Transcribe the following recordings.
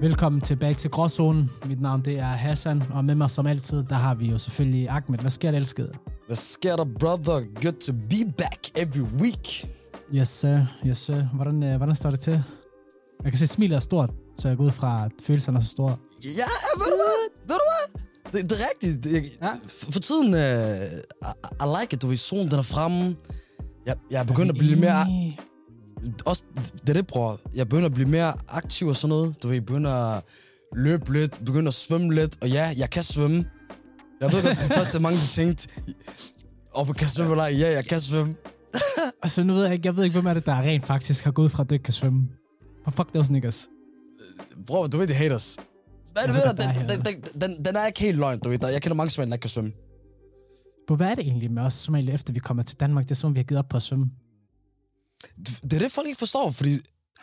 Velkommen tilbage til Gråzonen. Mit navn det er Hassan, og med mig som altid, der har vi jo selvfølgelig Ahmed. Hvad sker der, elskede? Hvad sker der, brother? Good to be back every week. Yes, sir. Yes, sir. Hvordan, øh, hvordan står det til? Jeg kan se, at smilet er stort, så jeg går ud fra, at følelserne er så store. Ja, ved du hvad? Ved du hvad? Det, det er rigtigt. Det, Ja. For, for tiden, uh, I, I like it, du ved, solen den er fremme. Jeg, jeg er begyndt at blive mere... Også, det er det, bror. Jeg begynder at blive mere aktiv og sådan noget. Du ved, jeg begynder at løbe lidt, begynder at svømme lidt. Og ja, jeg kan svømme. Jeg ved godt, de første mange de tænkte, og kan svømme eller? Ja, jeg kan svømme. Altså, nu ved jeg ikke, jeg ved ikke, hvem er det, der rent faktisk har gået fra, at du ikke kan svømme. For fuck those niggas. Bro, du ved, de haters. Men du ved, den, den, den, den, den er ikke helt løgn, du ved. Jeg kender mange somalier, der ikke kan svømme. På hvad er det egentlig med os somalier, efter vi kommer til Danmark? Det er som om, vi har givet op på at svømme. Det er det, folk ikke forstår, fordi...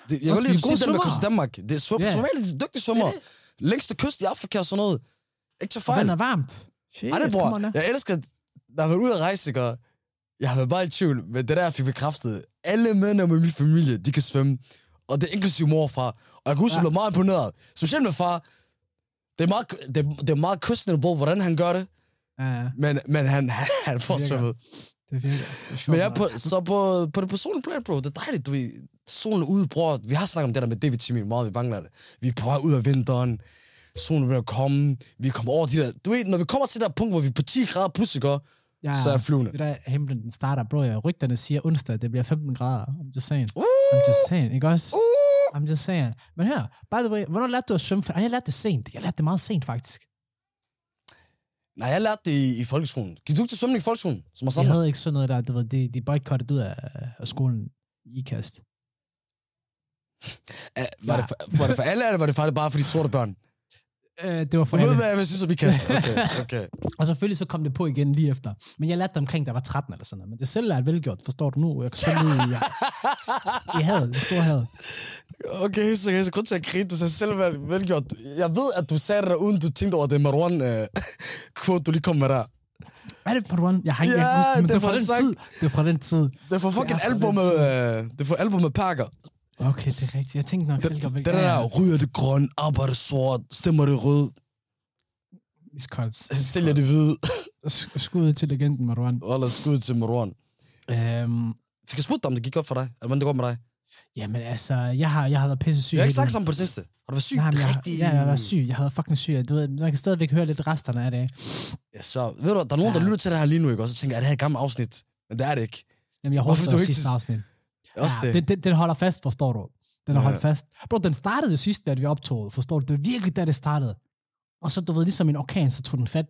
Det, jeg er at sige gode dem, der svømmere. til Danmark. Det er svøm, Ja. yeah. somalier, de er dygtige svømmere. Længste kyst i Afrika og sådan noget. Ikke så Og fejl. vandet er varmt. Shit, Ej, det, bror. Jeg elsker, at der har været ude at rejse, ikke? Og Jeg har været bare i tvivl, men det der, jeg fik bekræftet. Alle medlemmer i min familie, de kan svømme. Og det er inklusive mor og far. Og jeg kan huske, Ja. jeg blev meget imponeret. Specielt med far. Det er meget, det, det er meget questionable, hvordan han gør det. Ja, Men, men han, han, får svømmet. Det virker. Det er sjovt, Men jeg på, så på, på det personlige plan, bro, det er dejligt, du ved. Solen er ude, bror. Vi har snakket om det der med D-vitamin meget, vi mangler det. Vi er på vej ud af vinteren. Solen at komme. Vi kommer over de der... Du ved, når vi kommer til det der punkt, hvor vi er på 10 grader plus, ikke? Ja, så er jeg flyvende. Det der himlen den starter, bro. Ja, rygterne siger onsdag, det bliver 15 grader. I'm just saying. Uh, I'm just saying, ikke også? uh. I'm just saying. Men her, by the way, hvornår lærte du at svømme? Jeg lærte det sent. Jeg lærte det meget sent, faktisk. Nej, jeg lærte det i, i folkeskolen. Gik du ikke til svømning i folkeskolen? Som var Jeg havde ikke sådan noget der, du ved, de, de boykottede ud af, af skolen i IKAST. Uh, var, det for, var det for alle, eller var det faktisk bare for de sorte børn? Øh, det var for Du ved, hvad jeg synes om IKAST? Okay, okay. Og selvfølgelig så kom det på igen lige efter. Men jeg lærte det omkring, da jeg var 13 eller sådan noget. Men det selv er velgjort, forstår du nu? Jeg kan svømme ud i, i havet, det store havet. Okay, så jeg grund til at grine, du sagde selv vel, velgjort. Jeg ved, at du sagde det der, uden du tænkte over det Marwan uh, quote, du lige kom med der. Er det Padawan? Jeg har ikke... Ja, jeg, det det, er er fra den sagt. tid. Det er fra den tid. Det er for fucking er fra albumet, det er for albumet Pakker. Okay, det er rigtigt. Jeg tænkte nok selv, at det der, ryger det grøn, arbejder sort, stemmer det rød, Iskoldt. sælger det hvide. Sk- Skud til legenden, Marwan. Eller skud til Marwan. Øhm, Fik jeg spurgt dig, om det gik op for dig? Eller hvordan det går med dig? jamen altså, jeg har, jeg har været pisse syg. Jeg har ikke sagt sammen på det sidste. Har du været syg? Nej, jeg, Rigtig? ja, jeg har været syg. Jeg har været fucking syg. Du ved, man kan stadigvæk høre lidt resterne af det. Ja, så, ved du, der er nogen, der Ja. lytter til det her lige nu, ikke? Og så tænker, er det her et gammelt afsnit? Men det er det ikke. Jamen, jeg håber, det ikke sidste afsnit. Også ja, det. Den, den, den holder fast, forstår du. Den har Ja. holdt fast. Bro, den startede jo sidst, da vi optog, forstår du? Det var virkelig, da det startede. Og så, du ved, ligesom en orkan, så tog den fat.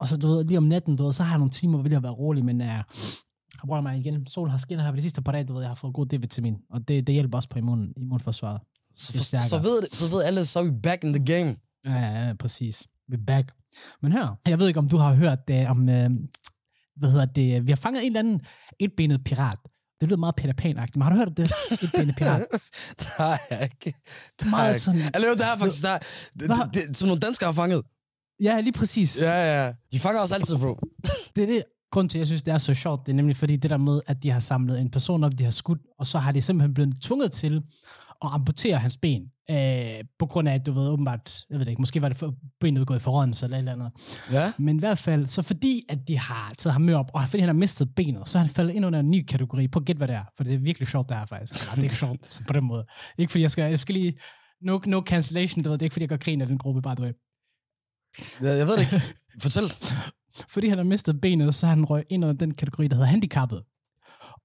Og så, du ved, lige om natten, du ved, så har jeg nogle timer, hvor jeg har været rolig, men uh, jeg bruger mig igen. Solen har skinnet her på de sidste par dage, du ved, jeg har fået god D-vitamin. Og det, det hjælper også på immun, immunforsvaret. Så, er for, så, ved, så ved alle, så er vi back in the game. Ja, ja, ja, præcis. We're back. Men her, jeg ved ikke, om du har hørt det om, øh, hvad hedder det, vi har fanget en eller anden etbenet pirat. Det lyder meget Peter Pan-agtigt, men har du hørt det? Etbenet pirat. Nej, jeg ikke. Det jeg Meget ikke. sådan, Eller jo, det her faktisk, der, det, Hvad? det, det, som nogle danskere har fanget. ja, lige præcis. Ja, ja. De fanger os altid, bro. Det er det, grund til, at jeg synes, det er så sjovt. Det er nemlig fordi det der med, at de har samlet en person op, de har skudt, og så har de simpelthen blevet tvunget til at amputere hans ben. Øh, på grund af, at du ved åbenbart, jeg ved det ikke, måske var det for, benet gået i forrådnelse eller et eller andet. Ja. Men i hvert fald, så fordi at de har taget ham med op, og fordi han har mistet benet, så er han faldet ind under en ny kategori. På gæt, hvad det er. For det er virkelig sjovt, det her faktisk. Eller, det er ikke sjovt så på den måde. Ikke fordi jeg skal, jeg skal lige... No, no cancellation, du ved. Det er ikke fordi, jeg gør grin af den gruppe, bare du ved. Jeg, jeg ved det ikke. Fortæl. Fordi han har mistet benet, så er han røg ind under den kategori, der hedder handicappet.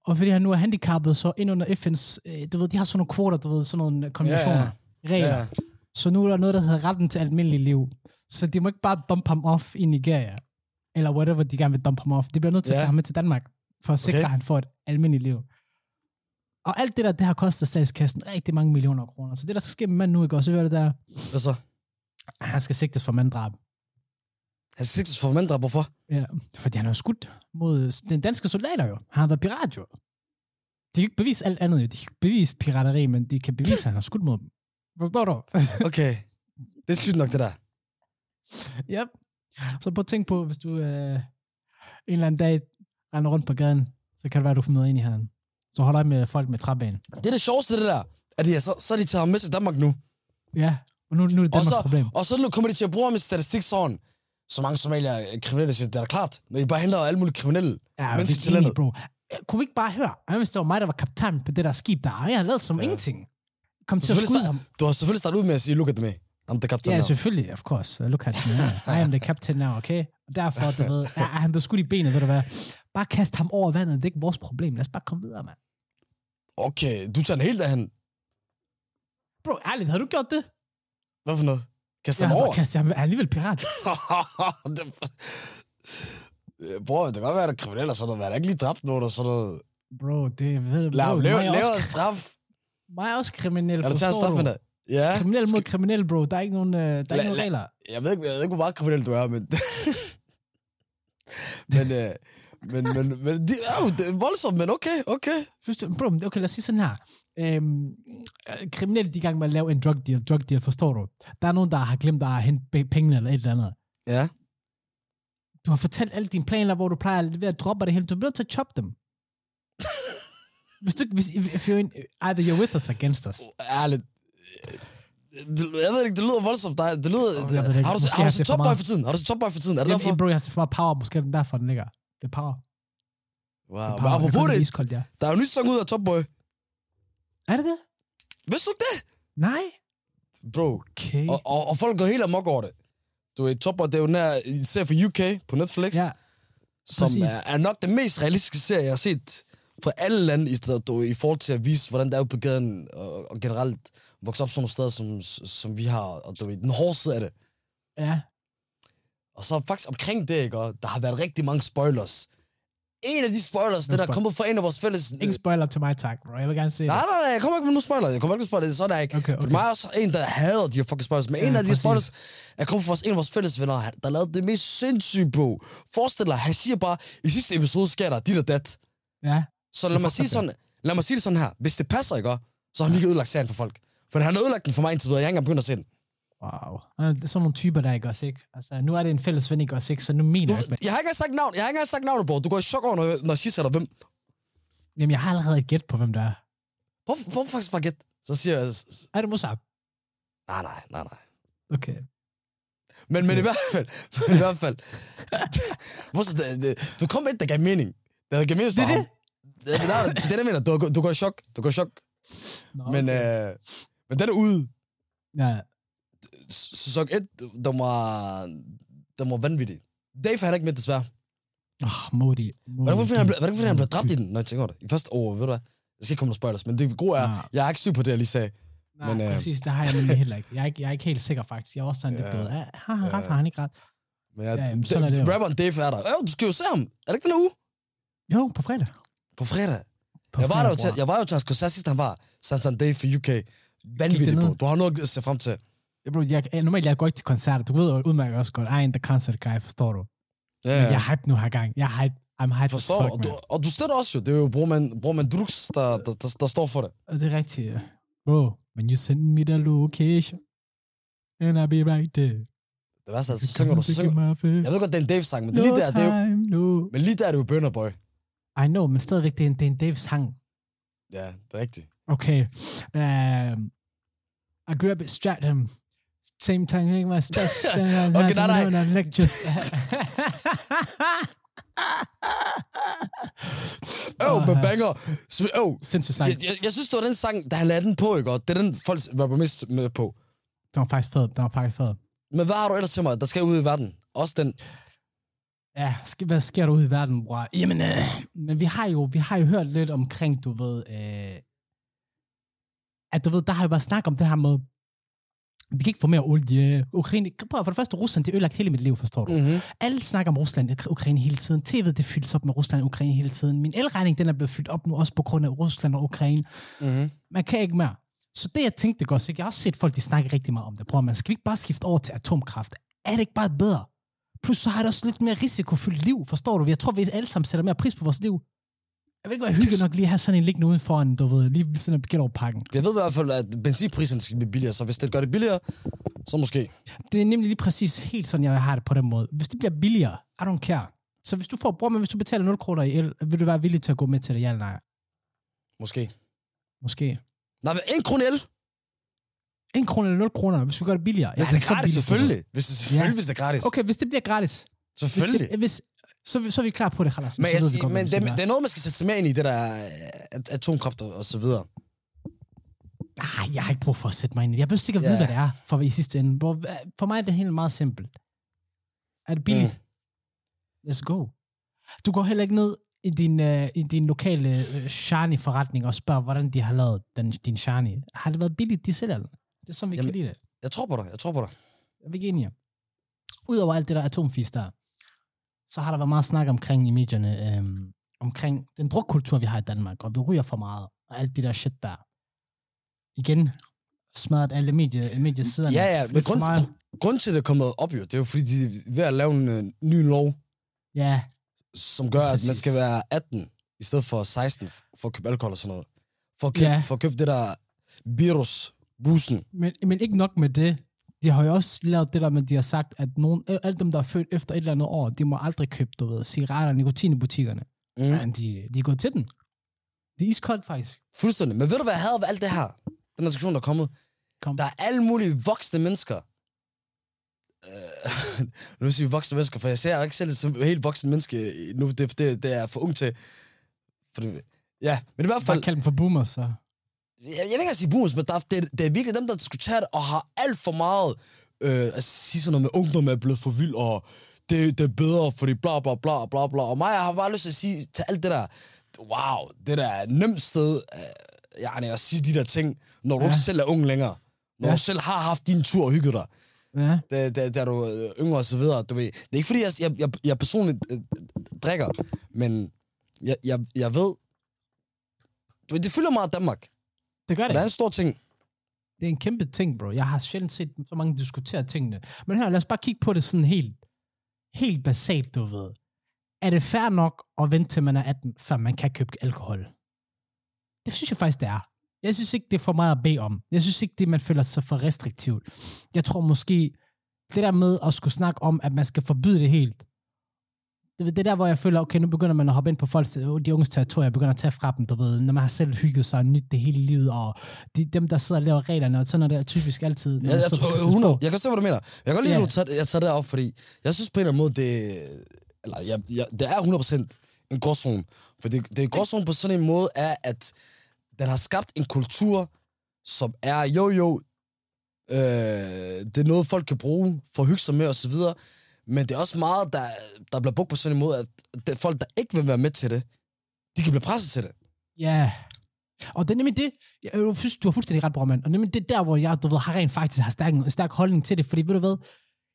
Og fordi han nu er handicappet, så ind under FN's, øh, du ved, de har sådan nogle kvoter, du ved, sådan nogle konventioner, Ja, regler. Ja. Så nu er der noget, der hedder retten til almindelig liv. Så de må ikke bare dumpe ham off i Nigeria, eller whatever de gerne vil dumpe ham off. De bliver nødt til at Ja. tage ham med til Danmark, for at sikre, Okay. at han får et almindeligt liv. Og alt det der, det har kostet statskassen rigtig mange millioner kroner. Så det, der skal ske med manden nu, ikke også, er det der? Hvad så? Han skal sigtes for manddrab. Han sigtes for mandre. Hvorfor? Ja, fordi han har skudt mod den danske soldater jo. Han har været pirat jo. De kan ikke bevise alt andet jo. De kan ikke bevise pirateri, men de kan bevise, at han har skudt mod dem. Forstår du? Okay. Det er sygt nok, det der. Yep. Så prøv at tænke på, hvis du øh, en eller anden dag render rundt på gaden, så kan det være, at du får noget ind i handen. Så hold øje med folk med træben. Det er det sjoveste, det der. At de, så, så de taget ham med til Danmark nu. Ja, og nu, nu er det Og Danmarks så, problem. og så nu kommer de til at bruge min statistik sådan. Så mange somalier er kriminelle, så det er da klart. Når I bare henter alle mulige kriminelle Ja, mennesker til landet. bro. Kunne vi ikke bare høre, at hvis det var mig, der var kaptajn på det der skib der, jeg havde lavet som Ja. ingenting. Kom til at skyde ham. Du har selvfølgelig startet ud med at sige, look at me. I'm the captain Ja, now. selvfølgelig, of course. Look at me. I am the captain now, okay? Og derfor, du ved, er han blevet skudt i benet, ved du hvad? Bare kast ham over vandet, det er ikke vores problem. Lad os bare komme videre, mand. Okay, du tager den helt derhen. Bro, ærligt, har du gjort det? Hvad for noget? Kast Jeg dem har over. bare kastet ham. Er alligevel pirat. Øh, Bror, det kan godt være, at der er kriminelle og sådan noget. men Jeg har ikke lige dræbt nogen og sådan noget. Bro, det er... Ved, Lad ham lave, er lave en straf. mig er også kriminel, straf du? med det. Ja. Kriminel mod kriminel, bro. Der er ikke nogen, øh, der er ikke La- nogen la- regler. Jeg ved, ikke, jeg ved ikke, hvor meget kriminel du er, men... men, øh, men, men, men de, det er voldsomt, men okay, okay. Du, bro, okay, lad os sige sådan her. Øhm, øh, kriminelle, de er i gang med at lave en drug deal, drug deal, forstår du? Der er nogen, der har glemt at hente pengene eller et eller andet. Ja. Du har fortalt alle dine planer, hvor du plejer at levere dropper det hele. Du bliver nødt til at choppe dem. hvis du hvis, if, you're in, either you're with us or against us. Ærligt. Jeg ved ikke, det lyder voldsomt. Det lyder, ved det har du, har du set Top Boy for tiden? Har du set Top Boy for tiden? Er det derfor? bro, jeg har set for meget power, måske er det derfor, den ligger. Det er power. Wow. Det er Men apropos det, ja. der er jo en ny sang ud af Top Boy. Er det det? Vidste du ikke det? Nej. Bro. Okay. Og, og, og folk går helt amok over det. Du ved, Top Boy, det er jo den her serie for UK på Netflix. Ja, som præcis. er, er nok den mest realistiske serie, jeg har set fra alle lande, i, stedet, du, i forhold til at vise, hvordan det er på gaden, og, og generelt vokse op sådan nogle steder, som, som vi har, og du ved, den hårde side af det. ja. Og så faktisk omkring det, ikke, og der har været rigtig mange spoilers. En af de spoilers, Nå, det der er kommet fra en af vores fælles... Ingen spoiler til mig, tak, bro. Jeg vil gerne se det. Nej, nej, nej, jeg kommer ikke med nogen spoiler. Jeg kommer ikke med spoiler, sådan er jeg ikke. Okay, For okay. mig er også en, der hader de her fucking spoilers. Men Ja, en af de præcis. spoilers er kommet fra en af vores fælles venner, der lavede det mest sindssyge bog. Forestil dig, han siger bare, i sidste episode sker der dit og dat. Ja. Så lad mig, sige sådan, lad mig sige det sådan her. Hvis det passer, ikke? Så har han ikke ødelagt serien for folk. For han har ødelagt den for mig indtil videre. Jeg har ikke engang begyndt at se den. Wow. Øh, Det er sådan nogle typer, der ikke også, ikke? Altså, nu er det en fælles ven, ikke også, ikke? Så nu mener Du, jeg ikke, jeg har ikke sagt navn. Jeg har ikke sagt navnet, bror. Du går i chok over, når, når jeg siger dig, hvem. Jamen, jeg har allerede et gæt på, hvem der er. Prøv, prøv faktisk bare gæt. Så siger jeg... Er det Mossab? Nej, nej, nej, nej. Okay. Men, men i hvert fald, men i hvert fald. Hvorfor, det, det, du kom med et, der gav mening. Det gav mening Det er. Det, det, er det, det, er det, jeg mener. Du, du går i chok. Du går i chok. Nå, Men, okay. øh, men den er ude. Ja, Sæson 1, den var, den var vanvittig. Dave er ikke med, desværre. oh, Modi. Hvordan hvorfor han, hvordan hvorfor han blev dræbt i den, når jeg tænker over det? I første år, ved du hvad? Jeg skal ikke komme med spoilers, men det gode er, Ja. jeg er ikke styr på det, jeg lige sagde. Nej, Men, øh, præcis, det har jeg nemlig heller ikke. Jeg er ikke, jeg er ikke helt sikker, faktisk. Jeg er også sådan lidt, Ja. ved, ah, har han ret, har han ikke ret? Men jeg, Ja, ja, jamen, sådan er det rapperen Dave er der. Øh, du skal jo se ham. Er det ikke den uge? Jo, på fredag. På fredag. På jeg var, fredag, jo til, jeg var jo til hans koncert sidst, han var. Sansan Dave for UK. Vanvittigt, bro. Du har noget at se frem til. Bro, jeg, normalt jeg går ikke til koncerter. Du ved udmærket også godt, I ain't the concert guy, forstår du? Ja, Men jeg er hype nu her gang. Jeg er hype. I'm hype Forstår fuck, Og du? Og du støtter også jo. Det er jo Broman, Broman Drugs, der, der, der, der, står for det. Og det er rigtigt. ja. Bro, when you send me the location, and I'll be right there. Det værste er, så synger du, så synger. Jeg ved godt, det er en Dave-sang, men no lige der, det er jo, no. men lige der er det jo Burner Boy. I know, men stadigvæk, det er en, det er en Dave sang. Ja, det er rigtigt. Okay. Um, I grew up at Stratham. Same time, make my special. Okay, nej, nej. Lecture. Øv, med Åh, banger. Øv. Sindssygt sang. Jeg, jeg, jeg, synes, det var den sang, da han lagde den på, ikke? Og det er den, folk rapper mest med på. Den var faktisk fed. Den var faktisk fed. Men hvad har du ellers til mig, der skal ud i verden? Også den. Ja, hvad sker der ude i verden, bror? Jamen, øh, men vi har, jo, vi har jo hørt lidt omkring, du ved, øh, at du ved, der har jo været snak om det her med, vi kan ikke få mere olie. Ukraine, prøv, for det første, Rusland, det ødelagt hele mit liv, forstår du? Mm-hmm. Alle snakker om Rusland og Ukraine hele tiden. TV'et, det fyldes op med Rusland og Ukraine hele tiden. Min elregning, den er blevet fyldt op nu, også på grund af Rusland og Ukraine. Mm-hmm. Man kan ikke mere. Så det, jeg tænkte, går sikkert. Jeg har også set folk, de snakker rigtig meget om det. Prøv, man skal vi ikke bare skifte over til atomkraft? Er det ikke bare bedre? Plus så har det også lidt mere risikofyldt liv, forstår du? Jeg tror, vi alle sammen sætter mere pris på vores liv. Jeg ved ikke, hvad hyggeligt nok lige at have sådan en liggende uden foran, du ved, lige ved siden af Gellerup-pakken. Jeg ved i hvert fald, at benzinpriserne skal blive billigere, så hvis det gør det billigere, så måske. Det er nemlig lige præcis helt sådan, jeg har det på den måde. Hvis det bliver billigere, I don't care. Så hvis du får, bror, men hvis du betaler 0 kroner i el, vil du være villig til at gå med til det, ja eller nej? Måske. Måske. Nej, men en krone el. 1 krone eller 0 kroner, hvis vi gør det billigere. Hvis Ja, det er gratis, selvfølgelig. Hvis det, selvfølgelig, Ja. hvis det er gratis. Okay, hvis det bliver gratis. Hvis Selvfølgelig. det, hvis, så, er vi- så er vi klar på det, Khalas. Men, jeg, ved godt, men det, det er noget, man skal sætte sig mere ind i, det der øh, at- atomkraft og, og så videre. Nej, jeg har ikke brug for at sætte mig ind i det. Jeg behøver ikke at vide, Ja. hvad det er for i sidste ende. Hvor- For mig er det helt meget simpelt. Er det billigt? Mm. Let's go. Du går heller ikke ned i din, uh, i din lokale uh, shani-forretning og spørger, hvordan de har lavet den, din shani. Har det været billigt, de sælger den? Det er sådan, vi Jamen- kan lide det. Jeg tror på dig, jeg tror på dig. Er vi ikke enige? Udover alt det der atomfis der, så har der været meget snak omkring i medierne, øhm, omkring den drukkultur, vi har i Danmark, og vi ryger for meget, og alt det der shit der. Igen, smadret alle medie, mediesiderne. Ja, ja, men grund, meget. grund til, at det er kommet op jo, det er jo fordi, de er ved at lave en øh, ny lov, Ja, som gør, at man skal være 18 i stedet for 16 for at købe alkohol og sådan noget. For at købe, Ja. for at købe det der virus, busen. men, men ikke nok med det. De har jo også lavet det der med, at de har sagt, at nogen, alle dem, der er født efter et eller andet år, de må aldrig købe, du ved, cigaretter og nikotin i butikkerne. Mm. Men de, de er gået til den. Det er iskoldt, faktisk. Fuldstændig. Men ved du, hvad jeg havde ved alt det her? Den her diskussion, der er kommet. Kom. Der er alle mulige voksne mennesker. Øh, nu vil jeg sige voksne mennesker, for jeg ser ikke selv som helt voksen menneske nu. Det, det, det er for ung til. For det, ja, men i hvert Bare fald... kalde dem for boomers, så. Jeg, jeg vil ikke engang sige boomers, men der, er- det, er- det er virkelig dem, der diskuterer det, og har alt for meget øh, at sige sådan noget med, ungdom er blevet for vild, og det, det er bedre, fordi bla bla bla bla bla. Og mig, jeg har bare lyst til at sige til alt det der, wow, det der er nemt sted, øh, yani, at sige de der ting, når du Ja. ikke selv er ung længere. Når Ja. du selv har haft din tur og hygget dig, Ja. da, da, da du er yngre og så videre. Du ved. Det er ikke fordi, jeg, jeg, jeg, jeg personligt øh, drikker, men jeg, jeg, jeg ved, du ved, det fylder meget Danmark. Det gør Og det. det er en stor ting. Det er en kæmpe ting, bro. Jeg har sjældent set så mange diskutere tingene. Men her, lad os bare kigge på det sådan helt, helt basalt, du ved. Er det fair nok at vente til man er 18, før man kan købe alkohol? Det synes jeg faktisk, det er. Jeg synes ikke, det er for meget at bede om. Jeg synes ikke, det man føler sig for restriktivt. Jeg tror måske, det der med at skulle snakke om, at man skal forbyde det helt, det, det er der, hvor jeg føler, okay, nu begynder man at hoppe ind på folks, de unges territorier, begynder at tage fra dem, du ved, når man har selv hygget sig nyt det hele livet, og de, dem, der sidder og laver reglerne, og sådan er det typisk altid. når Jeg, tror, Christiansborg. 100, jeg kan se, hvad du mener. Jeg kan godt lide, Ja. at du tager, jeg tager det op, fordi jeg synes på en eller anden måde, det, eller, jeg, jeg, det er 100% en gråzone. For det, det er gråzone på sådan en måde, er, at den har skabt en kultur, som er, jo jo, øh, det er noget, folk kan bruge for at hygge sig med osv., men det er også meget, der, der bliver brugt på sådan en måde, at det, folk, der ikke vil være med til det, de kan blive presset til det. Ja. Og det er nemlig det, jeg, jeg synes, du har fuldstændig ret, bror, mand. Og nemlig det er der, hvor jeg, du ved, har rent faktisk har stærk, en stærk holdning til det, fordi ved du hvad,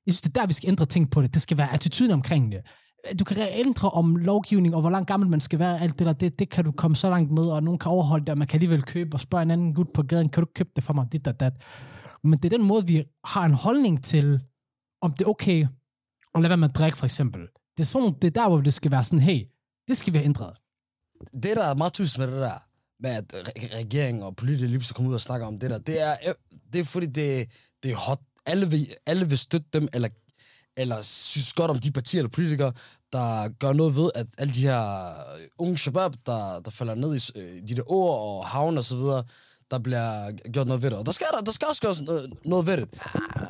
jeg synes, det er der, vi skal ændre ting på det. Det skal være attituden omkring det. Du kan ændre om lovgivning, og hvor langt gammel man skal være, alt det der, det, det kan du komme så langt med, og nogen kan overholde det, og man kan alligevel købe og spørge en anden gut på gaden, kan du købe det for mig, dit og dat. Men det er den måde, vi har en holdning til, om det er okay at lade være med at drikke, for eksempel. Det er, sådan, det er der, hvor det skal være sådan, hey, det skal vi have ændret. det, der er meget tydeligt med det der, med at regeringen og politikere lige pludselig kommer ud og snakker om det der, det er, øh, det er fordi, det, det er hot. Alle vil, alle vil støtte dem, eller, eller synes godt om de partier eller politikere, der gør noget ved, at alle de her øh, unge shabab, der, der falder ned i øh, de der ord og havn og så videre, der bliver gjort noget ved det. Og der skal, der, der skal også gøres noget, noget ved det.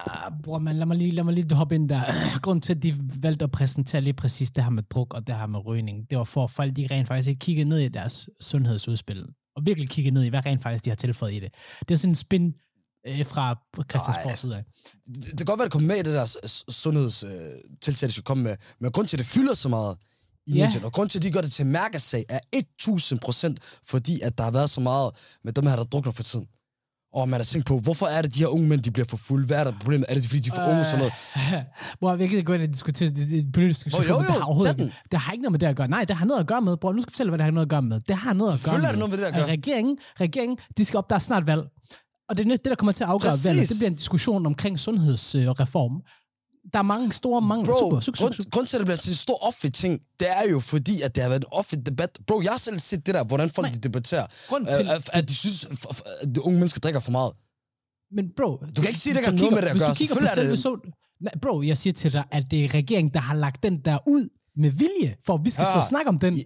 Ah, bror, man, lad mig lige, lad mig lige hoppe ind der. Grunden til, at de valgte at præsentere lige præcis det her med druk og det her med rygning, det var for, at folk de rent faktisk ikke kiggede ned i deres sundhedsudspil. Og virkelig kiggede ned i, hvad rent faktisk de har tilføjet i det. Det er sådan en spin øh, fra Christiansborgs side af. det, det kan godt være, det kommer med i det der sundhedstiltag, de skal komme med, men grund til, at det fylder så meget i Ja. medierne, og grund til, at de gør det til mærkesag, er 1000 procent, fordi at der har været så meget med dem her, der drukner for tiden. Og man har tænkt på, hvorfor er det, de her unge mænd, de bliver for fulde? Hvad er der problemet? Er det, fordi de er for unge og sådan noget? Bror, vi kan ikke gå ind og diskutere det, politiske Åh, jo, diskussion, jo, det har det har ikke noget med det at gøre. Nej, det har noget at gøre med. Bror, nu skal jeg fortælle, hvad det har noget at gøre med. Det har noget at gøre med. er det noget med det at at gøre. Regeringen, regeringen, de skal op, der er snart valg. Og det er det, der kommer til at afgøre Præcis. valget. Det bliver en diskussion omkring sundhedsreform. Der er mange store mangler. Bro, super, super, super, grund, super. grund til, at det bliver til en stor offentlig ting, det er jo fordi, at det har været en offentlig debat. Bro, jeg har selv set det der, hvordan folk Nej. de debatterer. Grund Øh, til, at, at de synes, at de unge mennesker drikker for meget. men bro... Du kan ikke sige, det kan du have noget med det at gøre. Hvis du kigger på selve så... Nej, bro, jeg siger til dig, at det er regeringen, der har lagt den der ud med vilje, for at vi skal Ja. så snakke om den. I-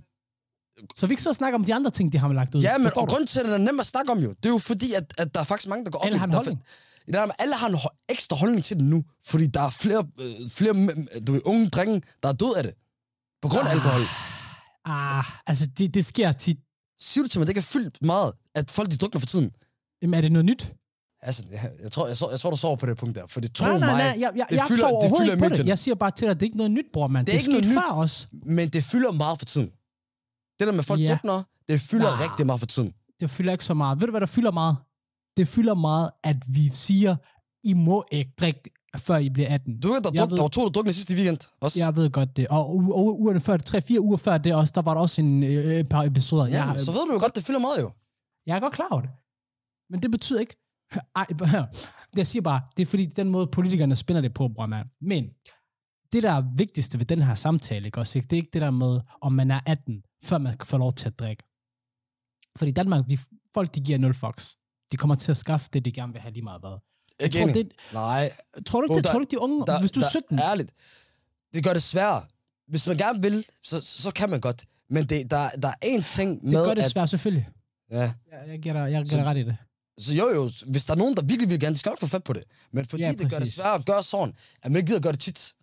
Så vi ikke så snakke om de andre ting, de har lagt ud. Ja, men og grunden til, at det er nemt at snakke om jo, det er jo fordi, at, at der er faktisk mange, der går op Alle i har en der er holdning. Det der med, alle har en ho- ekstra holdning til det nu, fordi der er flere, øh, flere du ved, unge drenge, der er død af det. På grund af alkohol. Ah, altså, det, det sker tit. Siger du til mig, det ikke er fyldt meget, at folk de drukner for tiden? Jamen, er det noget nyt? Altså, jeg, jeg, tror, jeg, jeg tror, du sover på det punkt der, for det tror nej, nej, mig, nej, jeg, jeg, det jeg fylder- tror det fylder ikke det. Jeg siger bare til dig, at det er ikke noget nyt, bror, mand. Det Det er er ikke noget nyt. os. men det fylder meget for tiden. Det der med folk Ja. ja. drukner, det fylder Nej. rigtig meget for tiden. Det fylder ikke så meget. Ved du, hvad der fylder meget? Det fylder meget, at vi siger, I må ikke drikke, før I bliver 18. Du ved, der, druk, ved- der var to, der druknede sidste weekend. Også. Jeg ved godt det. Og u- u- ugerne før, tre-fire uger før det også, der var der også en, øh, et par episoder. ja, jeg, så ved du jo godt, det fylder meget jo. jeg er godt klar over det. Men det betyder ikke... Ej, jeg siger bare, det er fordi, den måde politikerne spænder det på, bror mand. Men det, der er vigtigste ved den her samtale, ikke også, ikke? det er ikke det der med, om man er 18, før man kan få lov til at drikke. Fordi i Danmark, vi, folk de giver nul fucks. De kommer til at skaffe det, de gerne vil have lige meget hvad. Jeg tror, det, Nej, tror du ikke, Bro, det? der- tror du ikke, de unge, der, hvis du er der, 17, Ærligt. Det gør det sværere. Hvis man gerne vil, så, så kan man godt. Men det, der, der er en ting med, det gør det at... svært selvfølgelig. Ja, Jeg, jeg giver dig, jeg giver Så- dig ret i det. så jo jo, hvis der er nogen, der virkelig vil gerne, de skal nok få fat på det. Men fordi Ja, det gør det sværere at gøre sådan, at man ikke gider at gøre det tit.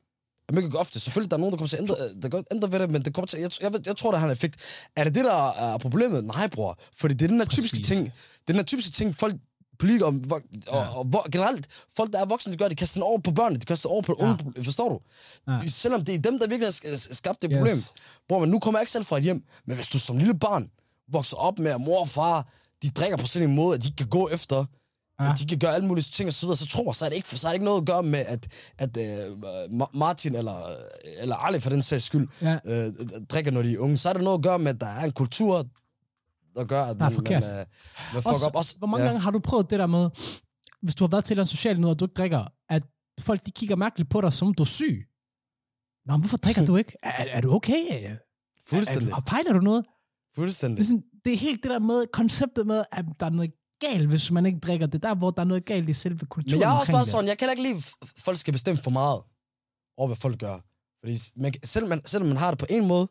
Man ikke ofte. Selvfølgelig, der er nogen, der kommer til at ændre, der går ændre ved det, men det kommer til, jeg, jeg, jeg tror, der har en effekt. Er det det, der er problemet? Nej, bror. Fordi det er den her typiske ting, den her typiske ting, folk politikere og, og, Ja. og, og, generelt, folk, der er voksne, de gør, de kaster den over på børnene, de kaster den over på Ja. unge, forstår du? Ja. Selvom det er dem, der virkelig har sk- skabt det Yes. problem. Bror, men nu kommer jeg ikke selv fra et hjem, men hvis du som lille barn vokser op med, at mor og far, de drikker på sådan en måde, at de ikke kan gå efter, Ja. at de kan gøre alle mulige ting og så videre, så tror jeg, så er det ikke, så er det ikke noget at gøre med, at, at uh, Martin eller, eller Ali for den sags skyld Ja. uh, drikker, når de er unge. Så er det noget at gøre med, at der er en kultur, der gør, at man, man, uh, man fucker Også, op. Også, hvor mange ja. gange har du prøvet det der med, hvis du har været til andet socialt noget, og du ikke drikker, at folk de kigger mærkeligt på dig, som om du er syg? Nå, men hvorfor drikker du ikke? Er, er du okay? Er, er, Fuldstændig. er, fejler du noget? Det Fuldstændig. er, sådan, det er helt det der med, konceptet med, at der er noget galt, hvis man ikke drikker. Det er der, hvor der er noget galt i selve kulturen Men jeg er også bare det. sådan, jeg kan ikke lide, at folk skal bestemme for meget over, hvad folk gør. Fordi man, selvom, man, selvom man har det på en måde,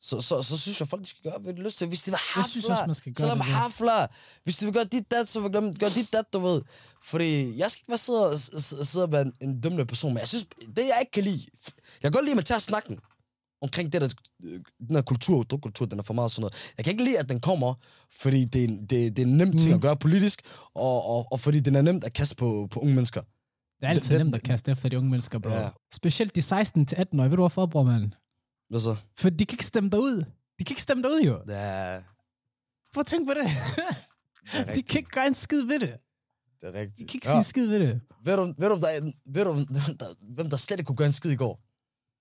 så, så, så synes jeg, folk de skal gøre, hvad de lyst til. Hvis de vil Jeg synes også, man skal gøre lad det. ja. hafle. Hvis de vil gøre dit dat, så vil de gøre dit dat, du ved. Fordi jeg skal ikke bare sidde og, sidde være en, en dømmende person, men jeg synes, det jeg ikke kan lide, jeg kan godt lide, at man tager snakken omkring det der, den her kultur, drukkultur, den er for meget sådan noget. Jeg kan ikke lide, at den kommer, fordi det er, det, det er en nem ting Mm. at gøre politisk, og, og, og fordi den er nemt at kaste på, på unge mennesker. Det er altid det- nemt at kaste efter de unge mennesker, bro. Ja. Specielt de 16-18-årige. Ved du hvorfor, bror, mand? Hvad så? For de kan ikke stemme dig ud. De kan ikke stemme dig ud, jo. Er, Prøv at tænke på det. det de kan ikke gøre en skid ved det. Det er De rigtigt. kan ikke sige skid ved det. Ved du, ved du, der, er- ved du der, hvem der slet ikke kunne gøre en skid i går?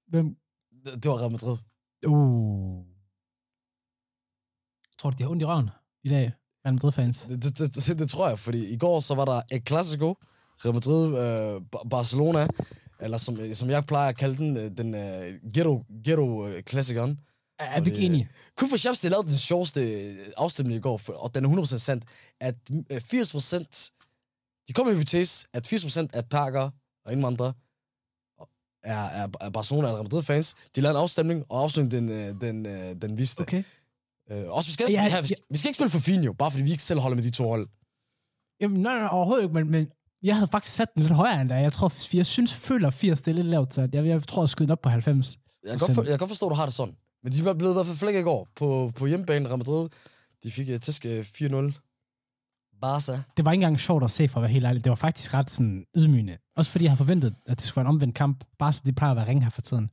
Hvem? Det, var Real Madrid. Uh. Tror du, de har ondt i røven i dag? Real Madrid-fans. Det, det, det, det, tror jeg, fordi i går så var der et Clasico, Real Madrid, øh, Ba- Barcelona, eller som, som jeg plejer at kalde den, øh, den øh, ghetto, ghetto øh, klassikeren. Er, er vi ikke enige? Kun for Chaps, lavede den sjoveste øh, afstemning i går, for, og den er 100% sandt, at øh, 80%, de kom med hypotese, at 80% af pakker og indvandrere er, er, er Barcelona og Real Madrid-fans. De lavede en afstemning, og afstemningen den, øh, den, øh, den viste. Okay. Øh, også, vi skal, Ja, ja, vi, skal, vi skal ikke spille for Fino, bare fordi vi ikke selv holder med de to hold. Jamen, nej, nej, overhovedet ikke, men, men jeg havde faktisk sat den lidt højere end da. Jeg tror, jeg synes, føler 80 det er lidt lavt, så jeg, jeg tror, jeg skyder op på 90. Jeg kan, godt for, jeg kan godt forstå, at du har det sådan. Men de var blevet i hvert fald flækket i går på, på hjemmebane Real Madrid. De fik tæsk øh, 4-0. Barca. Det var ikke engang sjovt at se, for at være helt ærlig. Det var faktisk ret sådan ydmygende. Også fordi jeg havde forventet, at det skulle være en omvendt kamp. Bare så de plejer at være ringe her for tiden.